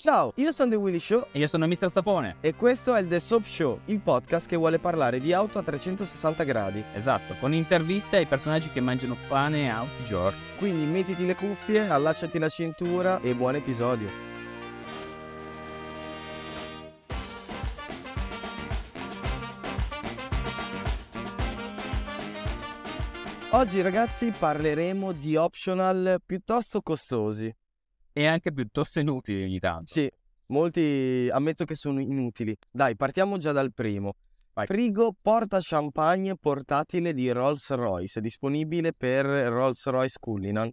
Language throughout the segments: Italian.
Ciao, io sono The Willy Show E io sono Mr. Sapone. e questo è il The Soap Show, il podcast che vuole parlare di auto a 360 gradi. Esatto, con interviste ai personaggi che mangiano pane a tutti i giorni. Quindi mettiti le cuffie, allacciati la cintura e buon episodio. Oggi ragazzi parleremo di optional piuttosto costosi. E anche piuttosto inutili ogni tanto. Sì, molti ammetto che sono inutili. Dai, partiamo già dal primo. Vai. Frigo porta champagne portatile di Rolls-Royce, disponibile per Rolls-Royce Cullinan.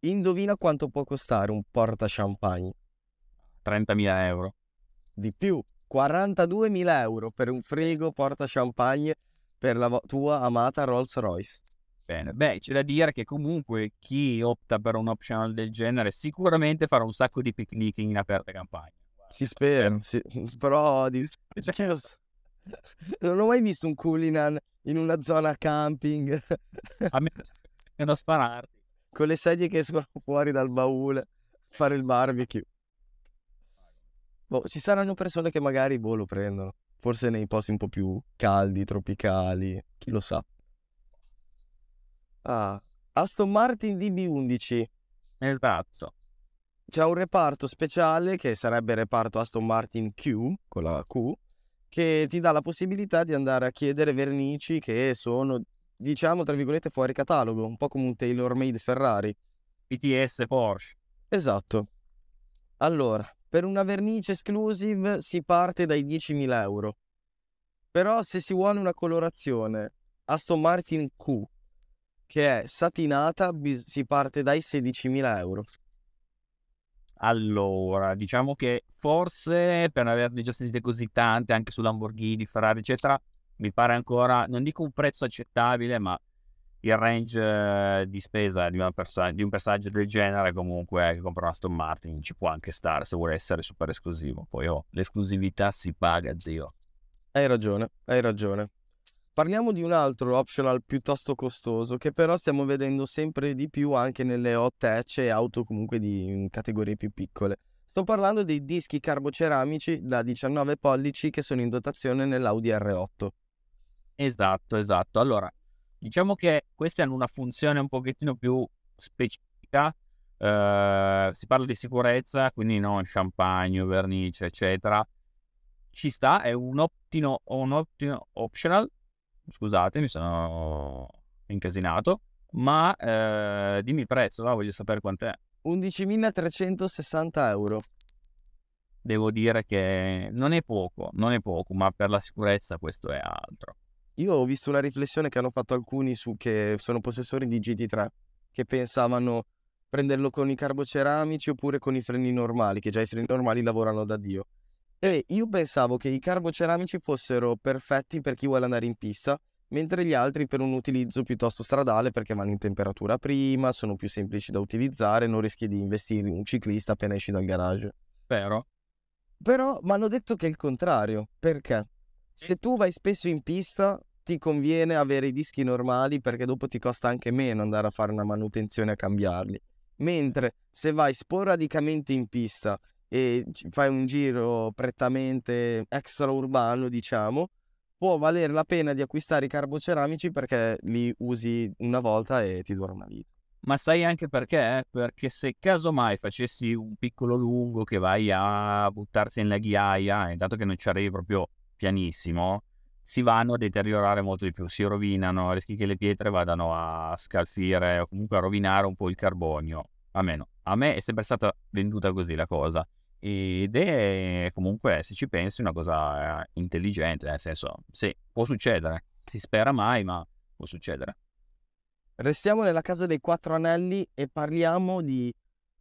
Indovina quanto può costare un porta champagne? 30.000 euro. Di più, 42.000 euro per un frigo porta champagne per la vo- tua amata Rolls-Royce. Bene, beh, c'è da dire che comunque chi opta per un optional del genere sicuramente farà un sacco di picnic in aperta campagna. Si spera, sì, però di- so. non ho mai visto un Cullinan in una zona camping A me è da spararti. con le sedie che escono fuori dal baule, fare il barbecue. Boh, ci saranno persone che magari boh, lo prendono, forse nei posti un po' più caldi, tropicali, chi lo sa. Ah, Aston Martin DB11. Esatto. C'è un reparto speciale che sarebbe il reparto Aston Martin Q, con la Q, che ti dà la possibilità di andare a chiedere vernici che sono, diciamo, tra virgolette, fuori catalogo, un po' come un tailor-made Ferrari. PTS Porsche. Esatto. Allora, per una vernice exclusive si parte dai 10.000 euro. Però se si vuole una colorazione Aston Martin Q, che è satinata, bis- si parte dai 16.000 euro. Allora, diciamo che forse per averne già sentite così tante anche su Lamborghini, Ferrari, eccetera, mi pare ancora, non dico un prezzo accettabile, ma il range eh, di spesa di, una persa- di un personaggio del genere comunque che compra una Aston Martin ci può anche stare se vuole essere super esclusivo. Poi oh, l'esclusività si paga, zio. Hai ragione, hai ragione. Parliamo di un altro optional piuttosto costoso che però stiamo vedendo sempre di più anche nelle hot hatch e auto comunque di categorie più piccole. Sto parlando dei dischi carboceramici da 19 pollici che sono in dotazione nell'Audi R8. Esatto, esatto. Allora, diciamo che questi hanno una funzione un pochettino più specifica. Eh, si parla di sicurezza, quindi non champagne, vernice, eccetera. Ci sta, è un ottimo, un ottimo optional. Scusate, mi sono incasinato. Ma eh, dimmi il prezzo, va, voglio sapere quant'è. 11.360 euro. Devo dire che non è poco, non è poco, ma per la sicurezza questo è altro. Io ho visto una riflessione che hanno fatto alcuni su che sono possessori di GT3 che pensavano prenderlo con i carboceramici oppure con i freni normali, che già i freni normali lavorano da Dio. E io pensavo che i carboceramici fossero perfetti per chi vuole andare in pista, mentre gli altri per un utilizzo piuttosto stradale perché vanno in temperatura prima, sono più semplici da utilizzare, non rischi di investire in un ciclista appena esci dal garage. Spero. Però mi hanno detto che è il contrario. Perché? Se tu vai spesso in pista, ti conviene avere i dischi normali perché dopo ti costa anche meno andare a fare una manutenzione a cambiarli. Mentre se vai sporadicamente in pista e fai un giro prettamente extraurbano, diciamo, può valere la pena di acquistare i carboceramici perché li usi una volta e ti dura una vita. Ma sai anche perché? Perché se casomai facessi un piccolo lungo che vai a buttarsi nella ghiaia, intanto che non ci arrivi proprio pianissimo, si vanno a deteriorare molto di più, si rovinano, rischi che le pietre vadano a scalfire o comunque a rovinare un po' il carbonio. Almeno a me è sempre stata venduta così la cosa. Ed è comunque, se ci pensi, una cosa eh, intelligente, nel senso, sì, può succedere. Si spera mai, ma può succedere. Restiamo nella casa dei quattro anelli e parliamo di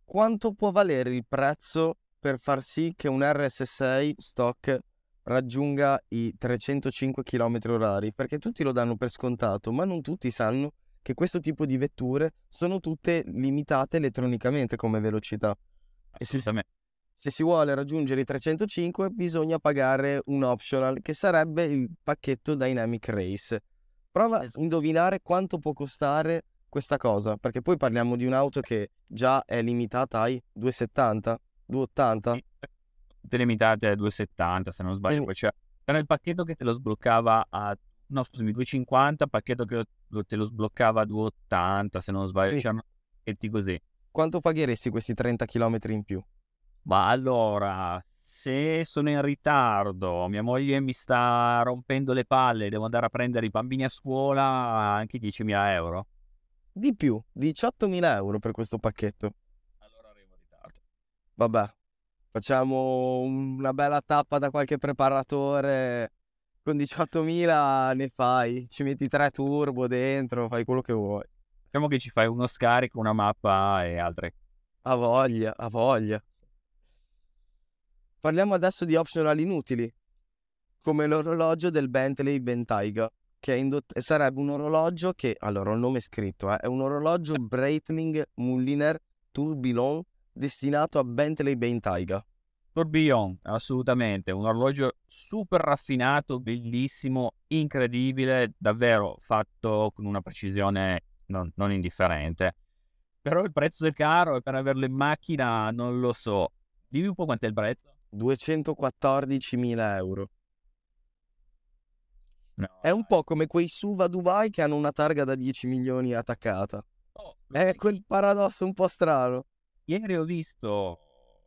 quanto può valere il prezzo per far sì che un RS6 stock raggiunga i 305 km orari, perché tutti lo danno per scontato, ma non tutti sanno che questo tipo di vetture sono tutte limitate elettronicamente come velocità. E se. Se si vuole raggiungere i 305 bisogna pagare un optional che sarebbe il pacchetto Dynamic Race. Prova a Esatto. indovinare quanto può costare questa cosa, perché poi parliamo di un'auto che già è limitata ai 270, 280. tutte limitate a 2,70 se non sbaglio. Poi c'era, c'era il pacchetto che te lo sbloccava a... No, scusami, 2,50, pacchetto che te lo sbloccava a 2,80 se non sbaglio. Sì. C'erano pacchetti così. Quanto pagheresti questi 30 km in più? Ma allora, se sono in ritardo, mia moglie mi sta rompendo le palle, devo andare a prendere i bambini a scuola, anche 10.000 euro. Di più, 18.000 euro per questo pacchetto. Allora arrivo in ritardo. Vabbè, facciamo una bella tappa da qualche preparatore. Con 18.000 ne fai, ci metti tre turbo dentro, fai quello che vuoi. Diciamo che ci fai uno scarico, una mappa e altre. Ha voglia, ha voglia. Parliamo adesso di optional inutili, come l'orologio del Bentley Bentayga, che è indott- sarebbe un orologio che, allora ho il nome scritto, eh, è un orologio Breitling Mulliner Tourbillon destinato a Bentley Bentayga. Tourbillon, assolutamente, un orologio super raffinato, bellissimo, incredibile, davvero fatto con una precisione non, non indifferente. Però il prezzo è caro e per averlo in macchina non lo so. Dimmi un po' quanto è il prezzo. 214.000 euro. No, È un po' come quei SUV a Dubai che hanno una targa da 10 milioni attaccata. Oh, È quel paradosso un po' strano. Ieri ho visto,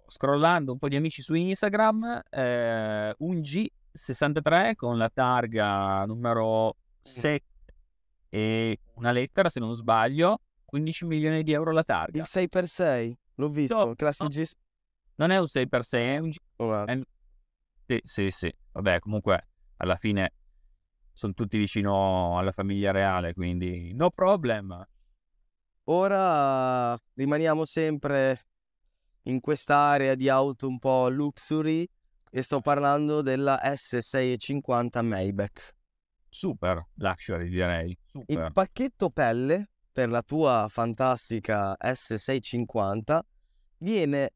scrollando un po' di amici su Instagram, eh, un G63 con la targa numero 7 e una lettera, se non sbaglio, 15 milioni di euro la targa. Il 6x6, l'ho visto, No, classi no. G... Non è un 6x6, è un. Oh, è- Sì, sì, sì. Vabbè, comunque, alla fine sono tutti vicino alla famiglia reale, quindi no problem. Ora rimaniamo sempre in quest'area di auto un po' luxury e sto parlando della S650 Maybach. Super luxury, direi. Super. Il pacchetto pelle per la tua fantastica S650 viene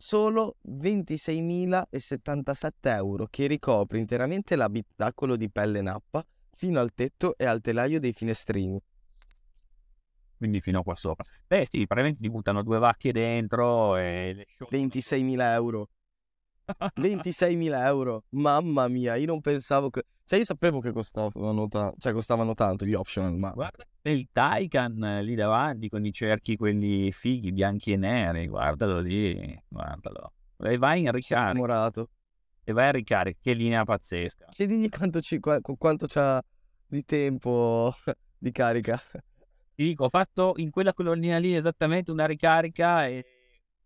solo 26.077 euro che ricopre interamente l'abitacolo di pelle nappa fino al tetto e al telaio dei finestrini. quindi fino a qua sopra. Beh, sì, praticamente ti buttano due vacche dentro e le sciolgono. 26.000 euro. 26.000 euro, mamma mia, io non pensavo che... Cioè io sapevo che costavano, ta- cioè, costavano tanto gli optional, ma Guarda il Taycan lì davanti con i cerchi quelli fighi, bianchi e neri, guardalo lì, guardalo. E vai in ricarica, e vai a ricarica, che linea pazzesca. Chiedigli quanto, ci, qua- quanto c'ha di tempo di carica. Ti dico, ho fatto in quella colonnina lì esattamente una ricarica e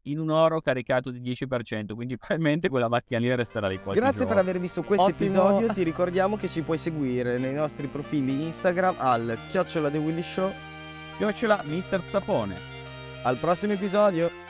in un'ora ho caricato di 10%, quindi probabilmente quella macchina lì resterà lì qualche Grazie per giorno. aver visto questo Ottimo. episodio, ti ricordiamo che ci puoi seguire nei nostri profili Instagram al chiocciola The Willy Show. Chiocciola Mister Sapone. Al prossimo episodio!